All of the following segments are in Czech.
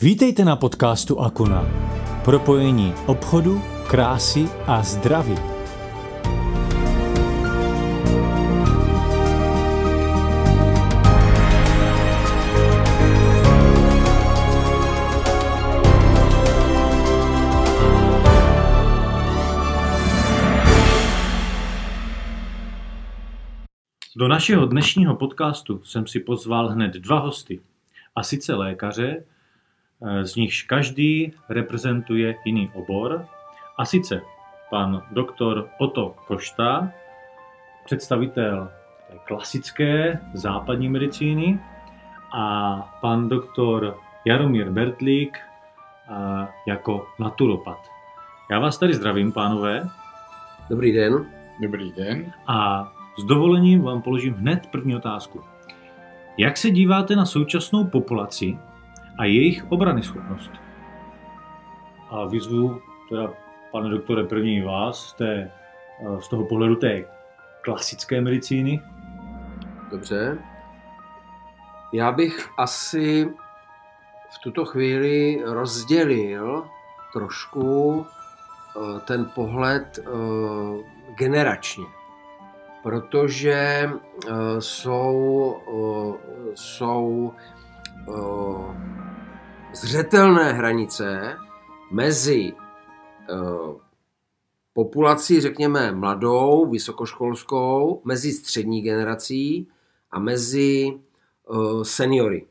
Vítejte na podcastu Akuna. Propojení obchodu, krásy a zdraví. Do našeho dnešního podcastu jsem si pozval hned dva hosty, a sice lékaře, z nichž každý reprezentuje jiný obor, a sice pan doktor Otto Košta, představitel té klasické západní medicíny, a pan doktor Jaromír Bertlík jako naturopat. Já vás tady zdravím, pánové. Dobrý den. Dobrý den. A s dovolením vám položím hned první otázku. Jak se díváte na současnou populaci a jejich obrany schopnost? A vyzvu teda, pane doktore, první vás z, té, z toho pohledu té klasické medicíny. Dobře. Já bych asi v tuto chvíli rozdělil trošku eh, ten pohled eh, generačně protože jsou, jsou zřetelné hranice mezi populací, řekněme, mladou, vysokoškolskou, mezi střední generací a mezi seniory.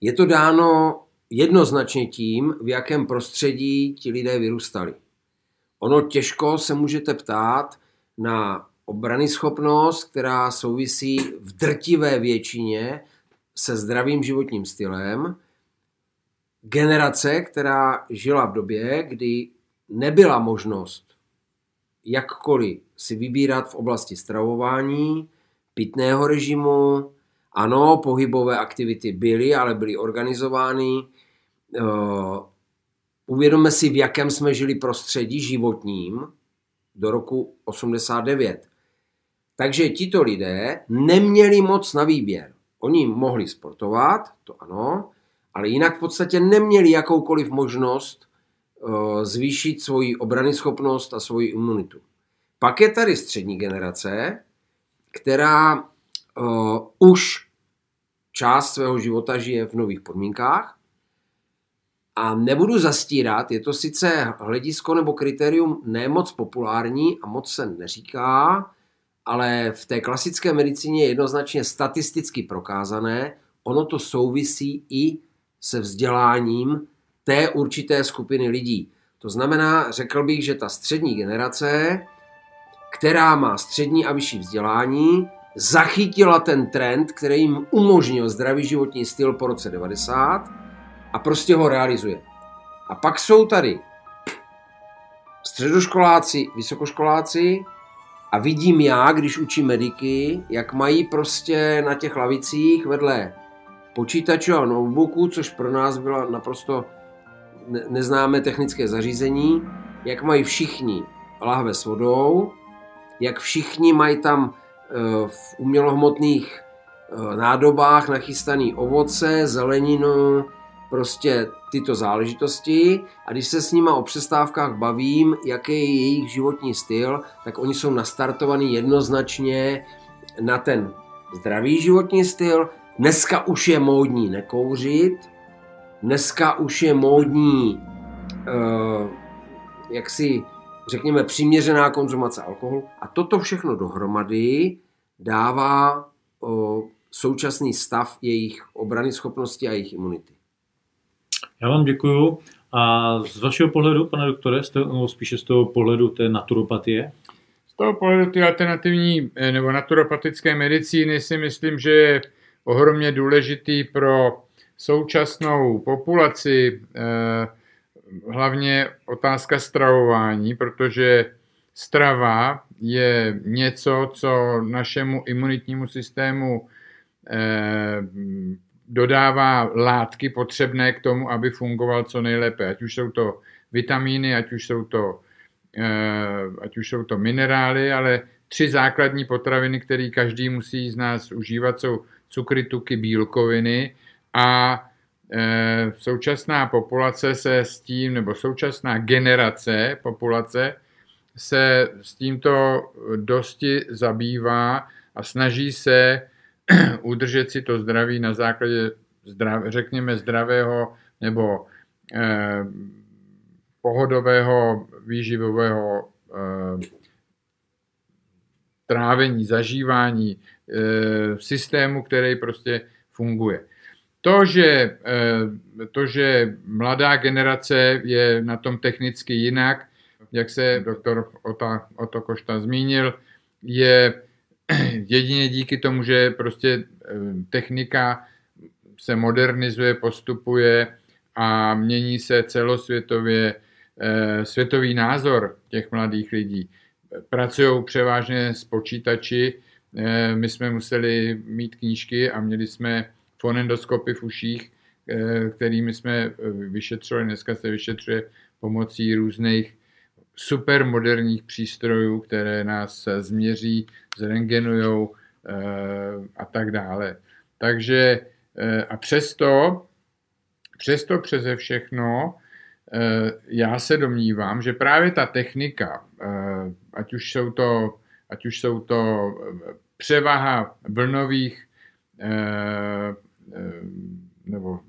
Je to dáno jednoznačně tím, v jakém prostředí ti lidé vyrůstali. Ono těžko se můžete ptát na obrany schopnost, která souvisí v drtivé většině se zdravým životním stylem. Generace, která žila v době, kdy nebyla možnost jakkoliv si vybírat v oblasti stravování, pitného režimu. Ano, pohybové aktivity byly, ale byly organizovány. Eh, uvědomme si, v jakém jsme žili prostředí životním do roku 89. Takže tito lidé neměli moc na výběr. Oni mohli sportovat, to ano, ale jinak v podstatě neměli jakoukoliv možnost uh, zvýšit svoji obrany schopnost a svoji imunitu. Pak je tady střední generace, která uh, už část svého života žije v nových podmínkách. A nebudu zastírat, je to sice hledisko nebo kritérium nemoc populární a moc se neříká, ale v té klasické medicíně je jednoznačně statisticky prokázané, ono to souvisí i se vzděláním té určité skupiny lidí. To znamená, řekl bych, že ta střední generace, která má střední a vyšší vzdělání, zachytila ten trend, který jim umožnil zdravý životní styl po roce 90 a prostě ho realizuje. A pak jsou tady středoškoláci, vysokoškoláci, a vidím já, když učím mediky, jak mají prostě na těch lavicích vedle počítačů a notebooku, což pro nás bylo naprosto neznámé technické zařízení, jak mají všichni lahve s vodou, jak všichni mají tam e, v umělohmotných e, nádobách nachystané ovoce, zeleninu, prostě tyto záležitosti a když se s nima o přestávkách bavím, jaký je jejich životní styl, tak oni jsou nastartovaní jednoznačně na ten zdravý životní styl. Dneska už je módní nekouřit, dneska už je módní uh, jaksi řekněme přiměřená konzumace alkoholu a toto všechno dohromady dává uh, současný stav jejich obrany schopnosti a jejich imunity. Já vám děkuju. A z vašeho pohledu, pane doktore, z toho, nebo spíše z toho pohledu té naturopatie? Z toho pohledu té alternativní eh, nebo naturopatické medicíny si myslím, že je ohromně důležitý pro současnou populaci, eh, hlavně otázka stravování, protože strava je něco, co našemu imunitnímu systému eh, dodává látky potřebné k tomu, aby fungoval co nejlépe. Ať už jsou to vitamíny, ať už jsou to, eh, ať už jsou to minerály, ale tři základní potraviny, které každý musí z nás užívat, jsou cukry, tuky, bílkoviny a současná populace se s tím, nebo současná generace populace se s tímto dosti zabývá a snaží se udržet si to zdraví na základě, zdrav, řekněme, zdravého nebo eh, pohodového výživového eh, trávení, zažívání eh, systému, který prostě funguje. To že, eh, to, že mladá generace je na tom technicky jinak, jak se doktor Oto Košta zmínil, je jedině díky tomu, že prostě eh, technika se modernizuje, postupuje a mění se celosvětově světový názor těch mladých lidí. Pracují převážně s počítači. Eh, my jsme museli mít knížky a měli jsme fonendoskopy v uších, kterými jsme vyšetřovali. Dneska se vyšetřuje pomocí různých supermoderních přístrojů, které nás změří, zrengenujou eh, a tak dále. Takže eh, a přesto, přesto přeze všechno, eh, já se domnívám, že právě ta technika, ať už jsou to, ať už jsou to převaha vlnových nebo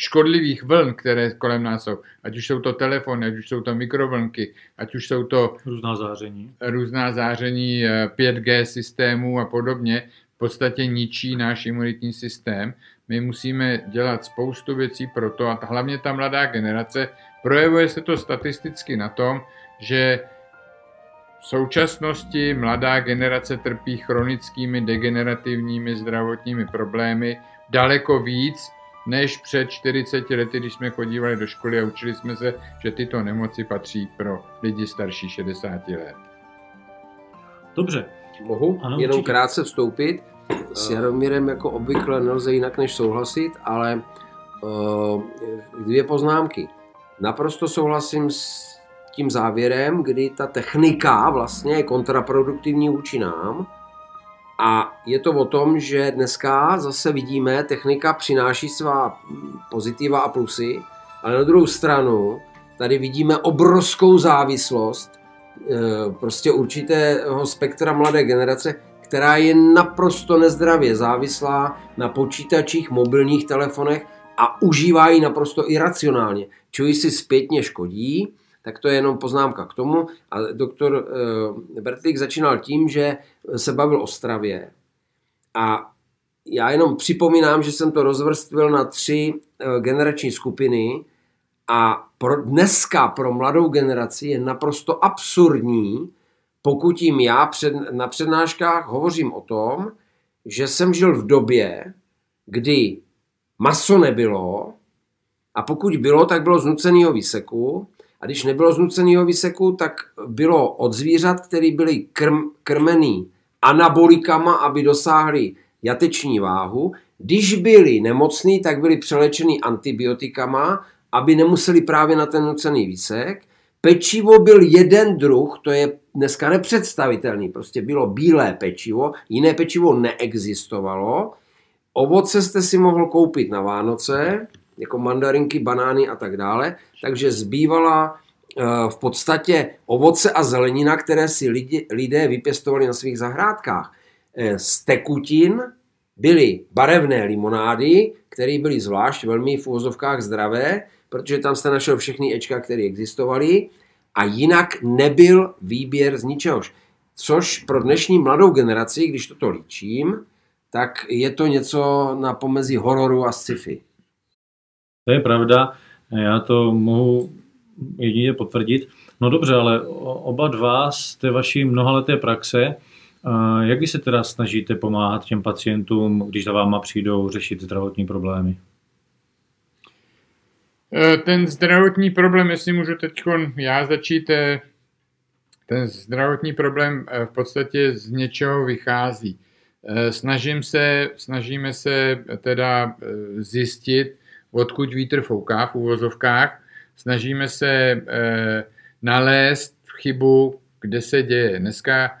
škodlivých vln, které kolem nás jsou, ať už jsou to telefony, ať už jsou to mikrovlnky, ať už jsou to různá záření, různá záření 5G eh, systémů a podobně, v podstatě ničí náš imunitní systém. My musíme dělat spoustu věcí pro to a hlavně ta mladá generace, projevuje se to statisticky na tom, že v současnosti mladá generace trpí chronickými degenerativními zdravotními problémy daleko víc než před 40 lety, když jsme chodívali do školy a učili jsme se, že tyto nemoci patří pro lidi starší 60 let. Dobře. Mohu ano, jenom určitě. krátce vstoupit. S Jaromírem jako obvykle nelze jinak než souhlasit, ale uh, dvě poznámky. Naprosto souhlasím s tím závěrem, kdy ta technika vlastně je kontraproduktivní vůči nám, a je to o tom, že dneska zase vidíme, technika přináší svá pozitiva a plusy, ale na druhou stranu tady vidíme obrovskou závislost eh, prostě určitého spektra mladé generace, která je naprosto nezdravě závislá na počítačích, mobilních telefonech a užívá ji naprosto iracionálně. Čili si zpětně škodí tak to je jenom poznámka k tomu. A doktor eh, Bertlik začínal tím, že se bavil o stravě. A já jenom připomínám, že jsem to rozvrstvil na tři eh, generační skupiny a pro dneska pro mladou generaci je naprosto absurdní, pokud jim já před, na přednáškách hovořím o tom, že jsem žil v době, kdy maso nebylo a pokud bylo, tak bylo z nuceného výseku a když nebylo znuceného výseku, tak bylo od zvířat, které byly krm, krmený anabolikama, aby dosáhly jateční váhu. Když byli nemocní, tak byli přelečený antibiotikama, aby nemuseli právě na ten nucený výsek. Pečivo byl jeden druh, to je dneska nepředstavitelný, prostě bylo bílé pečivo, jiné pečivo neexistovalo. Ovoce jste si mohl koupit na Vánoce, jako mandarinky, banány a tak dále. Takže zbývala eh, v podstatě ovoce a zelenina, které si lidi, lidé vypěstovali na svých zahrádkách. Eh, z tekutin byly barevné limonády, které byly zvlášť velmi v úvozovkách zdravé, protože tam jste našel všechny Ečka, které existovaly a jinak nebyl výběr z ničehož. Což pro dnešní mladou generaci, když toto líčím, tak je to něco na pomezí hororu a sci-fi. To je pravda, já to mohu jedině potvrdit. No dobře, ale oba dva z té vaší mnohaleté praxe, jak vy se teda snažíte pomáhat těm pacientům, když za váma přijdou řešit zdravotní problémy? E, ten zdravotní problém, jestli můžu teď já začít, e, ten zdravotní problém e, v podstatě z něčeho vychází. Snažím se, snažíme se teda zjistit, odkud vítr fouká v úvozovkách. Snažíme se e, nalézt chybu, kde se děje. Dneska,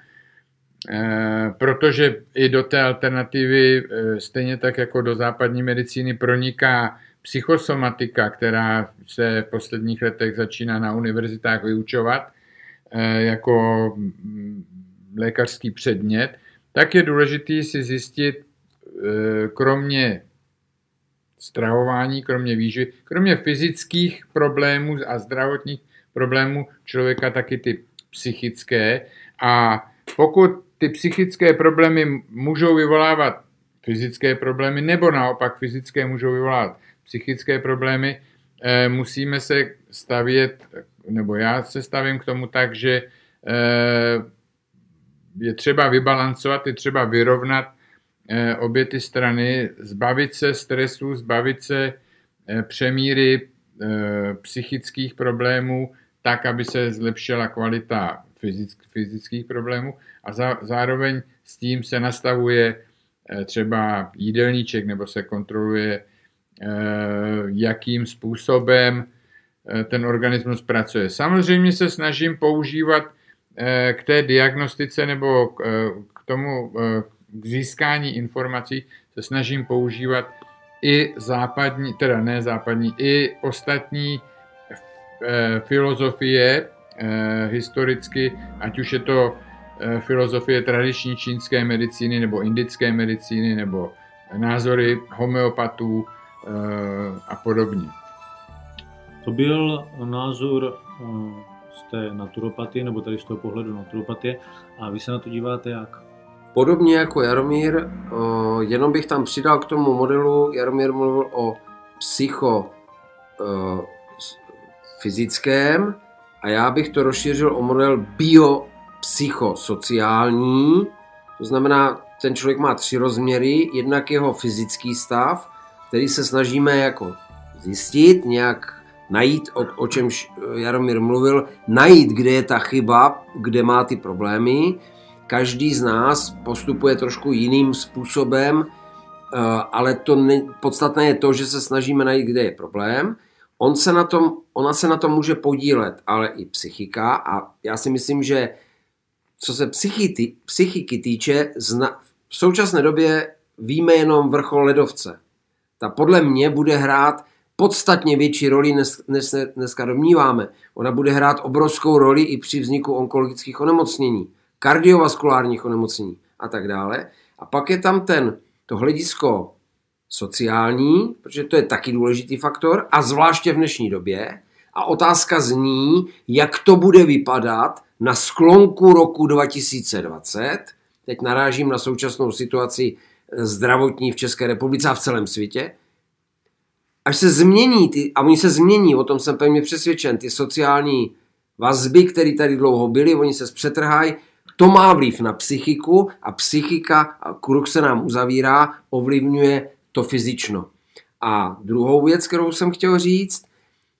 e, protože i do té alternativy, e, stejně tak jako do západní medicíny, proniká psychosomatika, která se v posledních letech začíná na univerzitách vyučovat eh, jako mm, lékařský předmět, tak je důležité si zjistit, kromě stravování, kromě výživy, kromě fyzických problémů a zdravotních problémů člověka, taky ty psychické. A pokud ty psychické problémy můžou vyvolávat fyzické problémy, nebo naopak fyzické můžou vyvolávat psychické problémy, eh, musíme se stavět, nebo já se stavím k tomu tak, že eh, je třeba vybalancovat, je třeba vyrovnat obě ty strany, zbavit se stresu, zbavit se přemíry psychických problémů, tak, aby se zlepšila kvalita fyzických problémů a zároveň s tím se nastavuje třeba jídelníček nebo se kontroluje Eh, jakým způsobem eh, ten organismus pracuje. Samozřejmě se snažím používat eh, k té diagnostice nebo k tomu k získání informací se snažím používat i západní, teda ne západní, i ostatní filozofie historicky, ať už je to filozofie tradiční čínské medicíny nebo indické medicíny nebo názory homeopatů, Eh, a podobně. To byl názor z té naturopatie, nebo tady z toho pohledu naturopatie, a vy se na to díváte jak? Podobně jako Jaromír, eh, jenom bych tam přidal k tomu modelu, Jaromír mluvil o psycho fyzickém a já bych to rozšířil o model biopsychosociální, to znamená, ten člověk má tři rozměry, jednak jeho fyzický stav, který se snažíme jako zjistit, nějak najít, o, o čemž Jaromír mluvil, najít, kde je ta chyba, kde má ty problémy. Každý z nás postupuje trošku jiným způsobem, eh, ale to ne, podstatné je to, že se snažíme najít, kde je problém. On se na tom, ona se na tom může podílet, ale i psychika a já si myslím, že co se psychiky, psychiky týče, zna, v současné době víme jenom vrchol ledovce ta podle mě bude hrát podstatně větší roli, než se dneska domníváme. Ona bude hrát obrovskou roli i při vzniku onkologických onemocnění, kardiovaskulárních onemocnění a tak dále. A pak je tam ten, to hledisko sociální, protože to je taky důležitý faktor, a zvláště v dnešní době. A otázka zní, jak to bude vypadat na sklonku roku 2020. Teď narážím na současnou situaci zdravotní v České republice a v celém světě, až se změní, ty, a oni se změní, o tom jsem pevně přesvědčen, ty sociální vazby, které tady dlouho byly, oni se zpřetrhají, to má vliv na psychiku a psychika, a kruh se nám uzavírá, ovlivňuje to fyzično. A druhou věc, kterou jsem chtěl říct,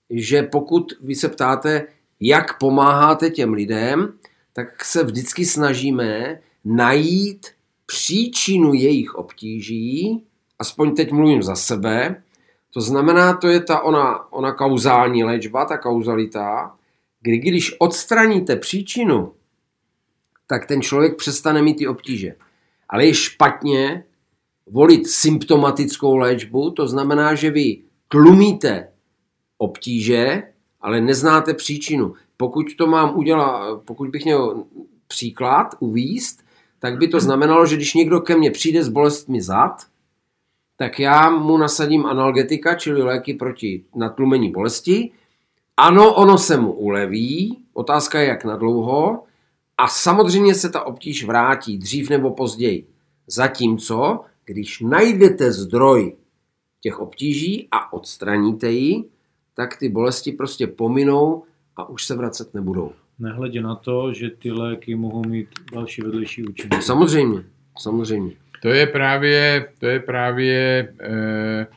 že pokud vy se ptáte, jak pomáháte těm lidem, tak se vždycky snažíme najít příčinu jejich obtíží, aspoň teď mluvím za sebe, to znamená, to je ta ona, ona kauzální léčba, ta kauzalita, kdy když odstraníte příčinu, tak ten člověk přestane mít ty obtíže. Ale je špatně volit symptomatickou léčbu, to znamená, že vy tlumíte obtíže, ale neznáte příčinu. Pokud to mám udělat, pokud bych měl příklad uvíst, tak by to znamenalo, že když někdo ke mně přijde s bolestmi zad, tak já mu nasadím analgetika, čili léky proti natlumení bolesti. Ano, ono se mu uleví, otázka je jak na dlouho, a samozřejmě se ta obtíž vrátí dřív nebo později. Zatímco, když najdete zdroj těch obtíží a odstraníte ji, tak ty bolesti prostě pominou a už se vracet nebudou. Nehledě na to, že ty léky mohou mít další vedlejší účinky. Samozřejmě, samozřejmě. To je právě, to je právě eh,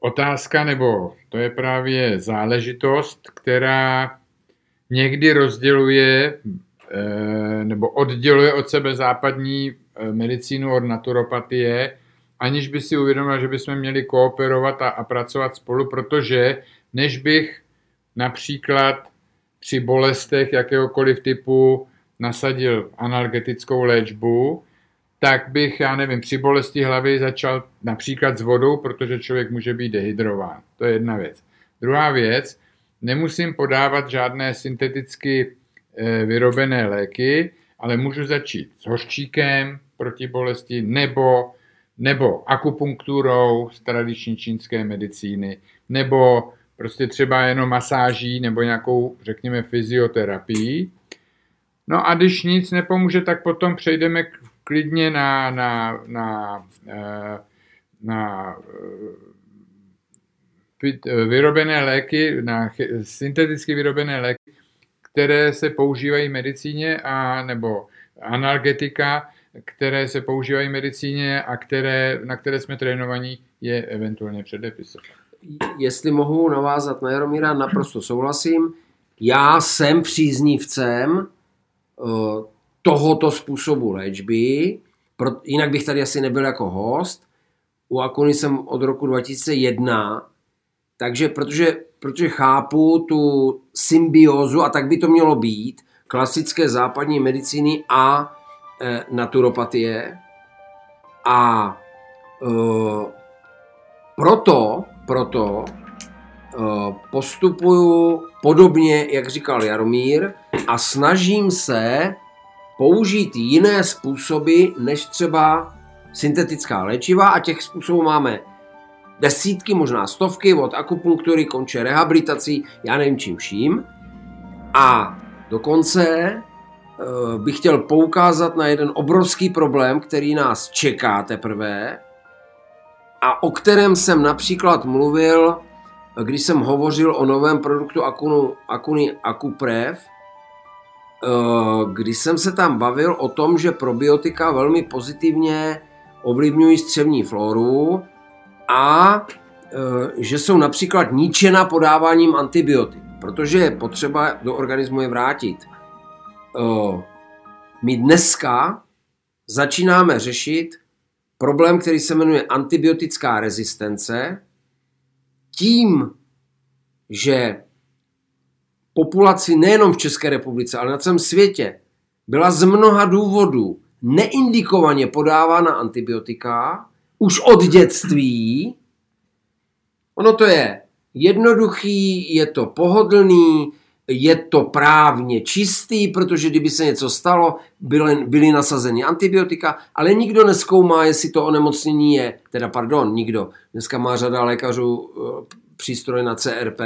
otázka, nebo to je právě záležitost, která někdy rozděluje eh, nebo odděluje od sebe západní eh, medicínu od naturopatie, aniž by si uvědomil, že bychom měli kooperovat a, a pracovat spolu, protože než bych například při bolestech jakéhokoliv typu nasadil analgetickou léčbu, tak bych, já nevím, při bolesti hlavy začal například s vodou, protože člověk může být dehydrován. To je jedna věc. Druhá věc, nemusím podávat žádné synteticky eh, vyrobené léky, ale můžu začít s hořčíkem proti bolesti nebo, nebo akupunkturou z tradiční čínské medicíny, nebo prostě třeba jenom masáží nebo nějakou, řekněme, fyzioterapii. No a když nic nepomůže, tak potom přejdeme klidně na, na, na, eh, na, na eh, vyrobené léky, na synteticky vyrobené léky, které se používají v medicíně a nebo analgetika, které se používají v medicíně a které, na které jsme trénovaní, je eventuálně předepisovat. Jestli mohu navázat na Jaromíra, naprosto souhlasím. Já jsem příznivcem uh, tohoto způsobu léčby, jinak bych tady asi nebyl jako host. U Akuny jsem od roku 2001, takže protože, protože chápu tu symbiózu, a tak by to mělo být, klasické západní medicíny a e, naturopatie. A e, proto, proto e, postupuju podobně, jak říkal Jaromír, a snažím se použít jiné způsoby než třeba syntetická léčiva a těch způsobů máme desítky, možná stovky, od akupunktury, konče rehabilitací, já nevím čím vším. A dokonce eh, bych chtěl poukázat na jeden obrovský problém, který nás čeká teprve a o kterém jsem například mluvil, když jsem hovořil o novém produktu Akunu, Akuny Akuprev, Eh, když jsem se tam bavil o tom, že probiotika velmi pozitivně ovlivňují střevní floru a eh, že jsou například ničena podáváním antibiotik, protože je potřeba do organismu je vrátit. Eh, my dneska začínáme řešit problém, který se jmenuje antibiotická rezistence, tím, že populaci nejenom v České republice, ale na celém světě byla z mnoha důvodů neindikovaně podávána antibiotika už od dětství. Ono to je jednoduchý, je to pohodlný, je to právně čistý, protože kdyby se něco stalo, byly, byly nasazeny antibiotika, ale nikdo neskoumá, jestli to onemocnění je, teda pardon, nikdo. Dneska má řada lékařů eh, přístroj na CRP,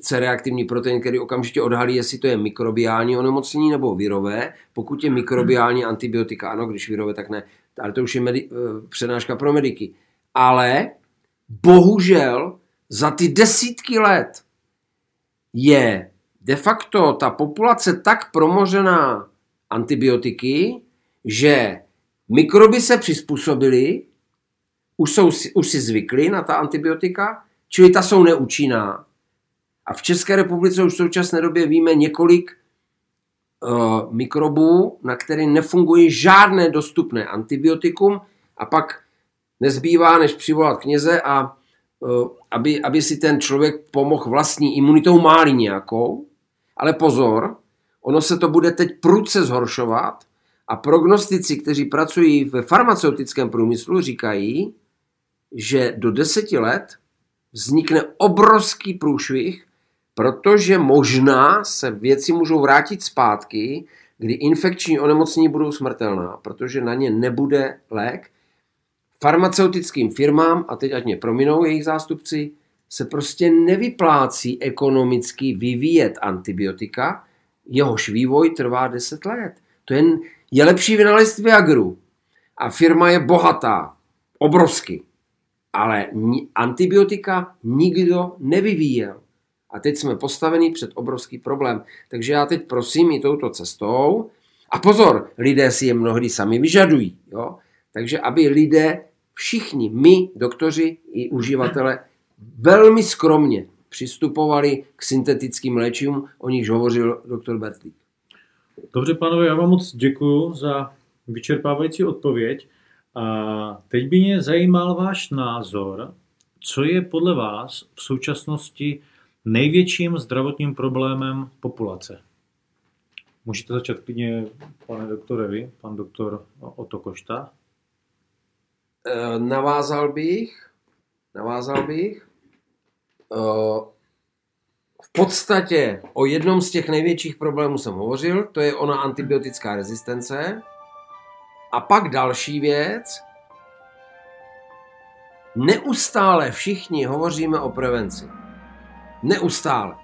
C-reaktivní protein, který okamžitě odhalí, jestli to je mikrobiální onemocnění nebo virové. Pokud je mikrobiální antibiotika, ano, když virové, tak ne. Ale to už je medi- eh, přednáška pro mediky. Ale bohužel za ty desítky let je de facto ta populace tak promořená antibiotiky, že mikroby se přizpůsobily, už, jsou, už si zvykli na ta antibiotika, čili ta jsou neúčinná. A v České republice už v současné době víme několik uh, mikrobů, na které nefunguje žádné dostupné antibiotikum a pak nezbývá, než přivolat kněze a uh, aby, aby si ten člověk pomohl vlastní imunitou máli nějakou. Ale pozor, ono se to bude teď prudce zhoršovat a prognostici, kteří pracují ve farmaceutickém průmyslu, říkají, že do deseti let vznikne obrovský průšvih protože možná se věci můžou vrátit zpátky, kdy infekční onemocnění budou smrtelná, protože na ně nebude lék. Farmaceutickým firmám, a teď ať mě prominou jejich zástupci, se prostě nevyplácí ekonomicky vyvíjet antibiotika, jehož vývoj trvá 10 let. To jen je lepší vynalezit Viagru. A firma je bohatá, obrovsky. Ale antibiotika nikdo nevyvíjel. A teď jsme postaveni před obrovský problém. Takže já teď prosím i touto cestou, a pozor, lidé si je mnohdy sami vyžadují. Jo? Takže aby lidé, všichni, my, doktoři i uživatele, velmi skromně přistupovali k syntetickým léčivům, o nichž hovořil doktor Bertlík. Dobře, pánové, já vám moc děkuji za vyčerpávající odpověď. A teď by mě zajímal váš názor, co je podle vás v současnosti největším zdravotním problémem populace? Můžete začít klidně, pane doktore, vy, pan doktor Oto Košta. Eh, navázal bych, navázal bych, eh, v podstatě o jednom z těch největších problémů jsem hovořil, to je ona antibiotická rezistence. A pak další věc, neustále všichni hovoříme o prevenci. Neustále.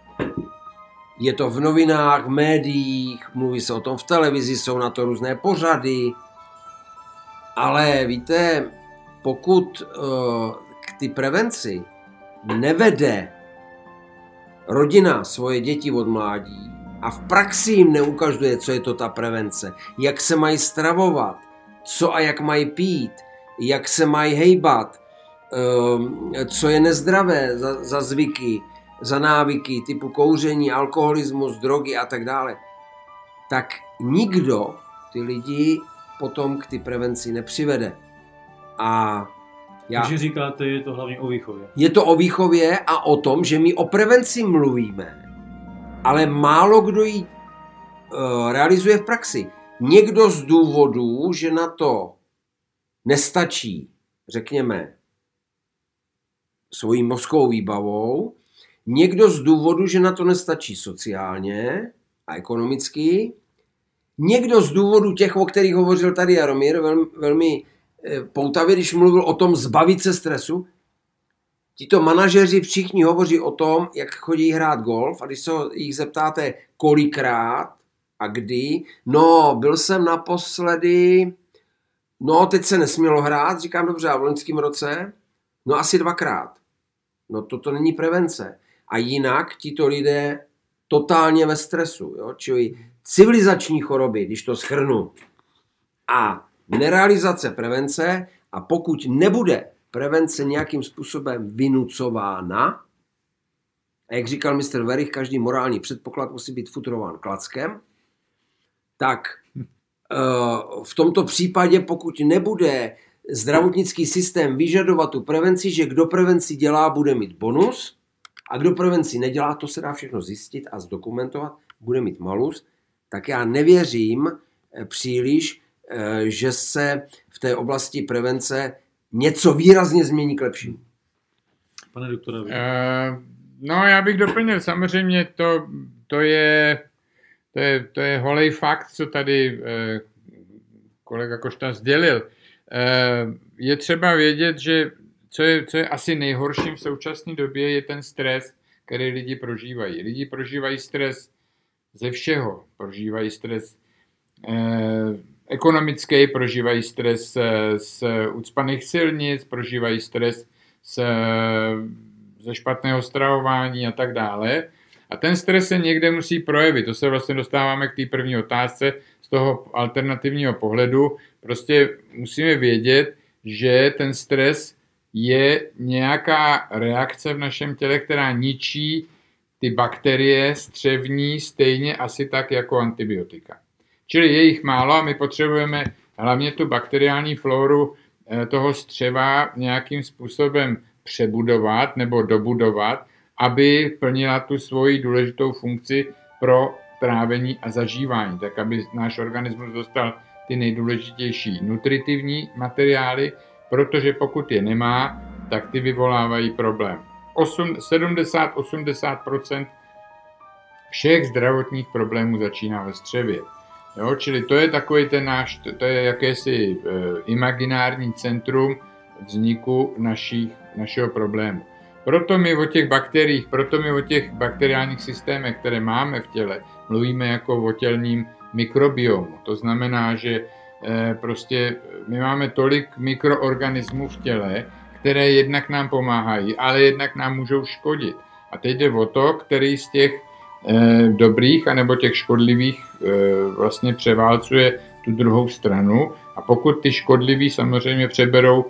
Je to v novinách, v médiích, mluví se o tom v televizi, jsou na to různé pořady. Ale víte, pokud uh, k ty prevenci nevede rodina svoje děti od mládí a v praxi jim neukazuje, co je to ta prevence, jak se mají stravovat, co a jak mají pít, jak se mají hejbat, ehm, co je nezdravé za, za zvyky, za návyky typu kouření, alkoholismus, drogy a tak dále, tak nikdo ty lidi potom k ty prevenci nepřivede. A já, Takže říkáte, je to hlavně o výchově. Je to o výchově a o tom, že my o prevenci mluvíme, ale málo kdo ji uh, realizuje v praxi. Někdo z důvodů, že na to nestačí, řekněme, svojí mozkovou výbavou, někdo z důvodu, že na to nestačí sociálně a ekonomicky, někdo z důvodu těch, o kterých hovořil tady Jaromír, velmi, velmi Eh, Poutavě, když mluvil o tom zbavit se stresu, tito manažeři všichni hovoří o tom, jak chodí hrát golf a když se jich zeptáte kolikrát a kdy, no, byl jsem naposledy, no, teď se nesmělo hrát, říkám dobře, a v loňském roce, no asi dvakrát. No toto není prevence. A jinak tito lidé totálně ve stresu, jo? čili civilizační choroby, když to schrnu. A nerealizace prevence a pokud nebude prevence nějakým způsobem vynucována, a jak říkal mistr Verich, každý morální předpoklad musí být futurován klackem, tak eh, v tomto případě, pokud nebude zdravotnický systém vyžadovat tu prevenci, že kdo prevenci dělá, bude mít bonus a kdo prevenci nedělá, to se dá všechno zjistit a zdokumentovat, bude mít malus, tak já nevěřím eh, příliš, Eh, že se v té oblasti prevence něco výrazně změní k lepšímu. Pane doktore. Uh, no, já bych doplnil, samozřejmě to, to je to je, to je holej fakt, co tady eh, kolega Košta sdělil. Eh, je třeba vědět, že co je, co je asi nejhorším v současné době, je ten stres, který lidi prožívají. Lidi prožívají stres ze všeho. Prožívají stres eh, ekonomický, prožívají stres z ucpaných silnic, prožívají stres z, ze špatného stravování a tak dále. A ten stres se někde musí projevit. To se vlastně dostáváme k té první otázce z toho alternativního pohledu. Prostě musíme vědět, že ten stres je nějaká reakce v našem těle, která ničí ty bakterie střevní stejně asi tak jako antibiotika. Čili je jich málo a my potřebujeme hlavně tu bakteriální floru eh, toho střeva nějakým způsobem přebudovat nebo dobudovat, aby plnila tu svoji důležitou funkci pro trávení a zažívání, tak aby náš organismus dostal ty nejdůležitější nutritivní materiály, protože pokud je nemá, tak ty vyvolávají problém. 70-80% všech zdravotních problémů začíná ve střevě. Jo, čili to je takový ten náš, to, to je jakési e, imaginární centrum vzniku našich, našeho problému. Proto my o těch bakteriích, proto my o těch bakteriálních systémech, které máme v těle, mluvíme jako o tělním mikrobiomu. To znamená, že prostě my máme tolik mikroorganismů v těle, které jednak nám pomáhají, ale jednak nám můžou škodit. A teď jde o to, který z těch Eh, dobrých anebo těch škodlivých eh, vlastně převálcuje tu druhou stranu a pokud ty škodliví samozřejmě přeberou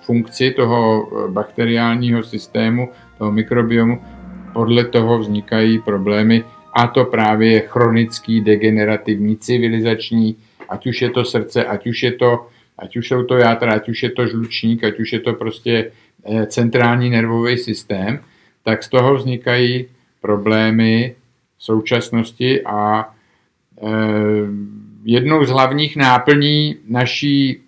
funkci toho eh, bakteriálního systému, toho mikrobiomu, podle toho vznikají problémy a to právě je chronický, degenerativní, civilizační, ať už je to srdce, ať už je to, ať už jsou to játra, ať už je to žlučník, ať už je to prostě centrální nervový systém, tak z toho vznikají problémy současnosti a jednou z hlavních náplní naší,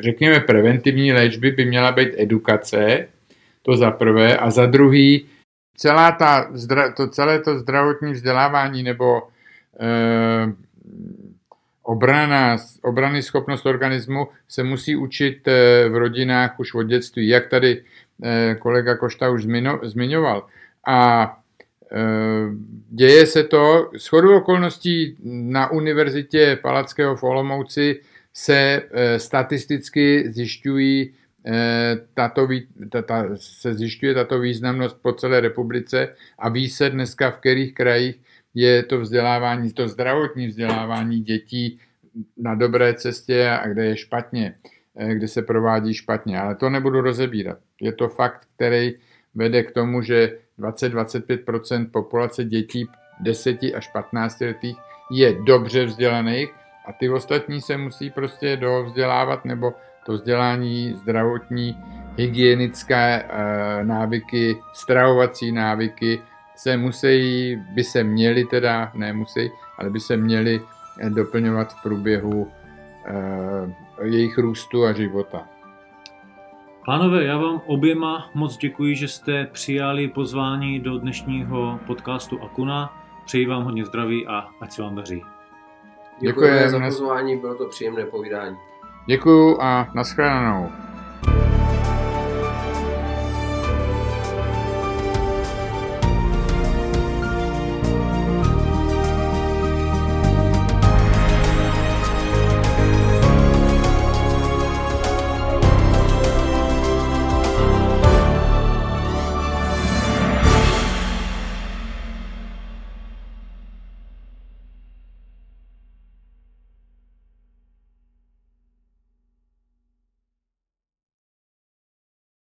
řekněme, preventivní léčby by měla být edukace, to za prvé, a za druhý, celá ta, to, celé to zdravotní vzdělávání nebo eh, obrana, obrany schopnost organismu se musí učit eh, v rodinách už od dětství, jak tady eh, kolega Košta už zmiňoval. A Eh, děje se to, s chodou okolností na univerzitě Palackého v Olomouci se statisticky zjišťují tato, ta, se zjišťuje tato významnost po celé republice a ví se dneska, v kterých krajích je to vzdělávání, to zdravotní vzdělávání dětí na dobré cestě a kde je špatně, kde se provádí špatně. Ale to nebudu rozebírat. Je to fakt, který vede k tomu, že 20-25% populace dětí 10 až 15 letých je dobře vzdělaných a ty ostatní se musí prostě dovzdělávat nebo to vzdělání zdravotní, hygienické e, návyky, stravovací návyky se musí, by se měly teda, ne musí, ale by se měly doplňovat v průběhu e, jejich růstu a života. Pánové, já vám oběma moc děkuji, že jste přijali pozvání do dnešního podcastu Akuna. Přeji vám hodně zdraví a ať se vám daří. Děkuji za pozvání, bylo to příjemné povídání. Děkuji a nashledanou.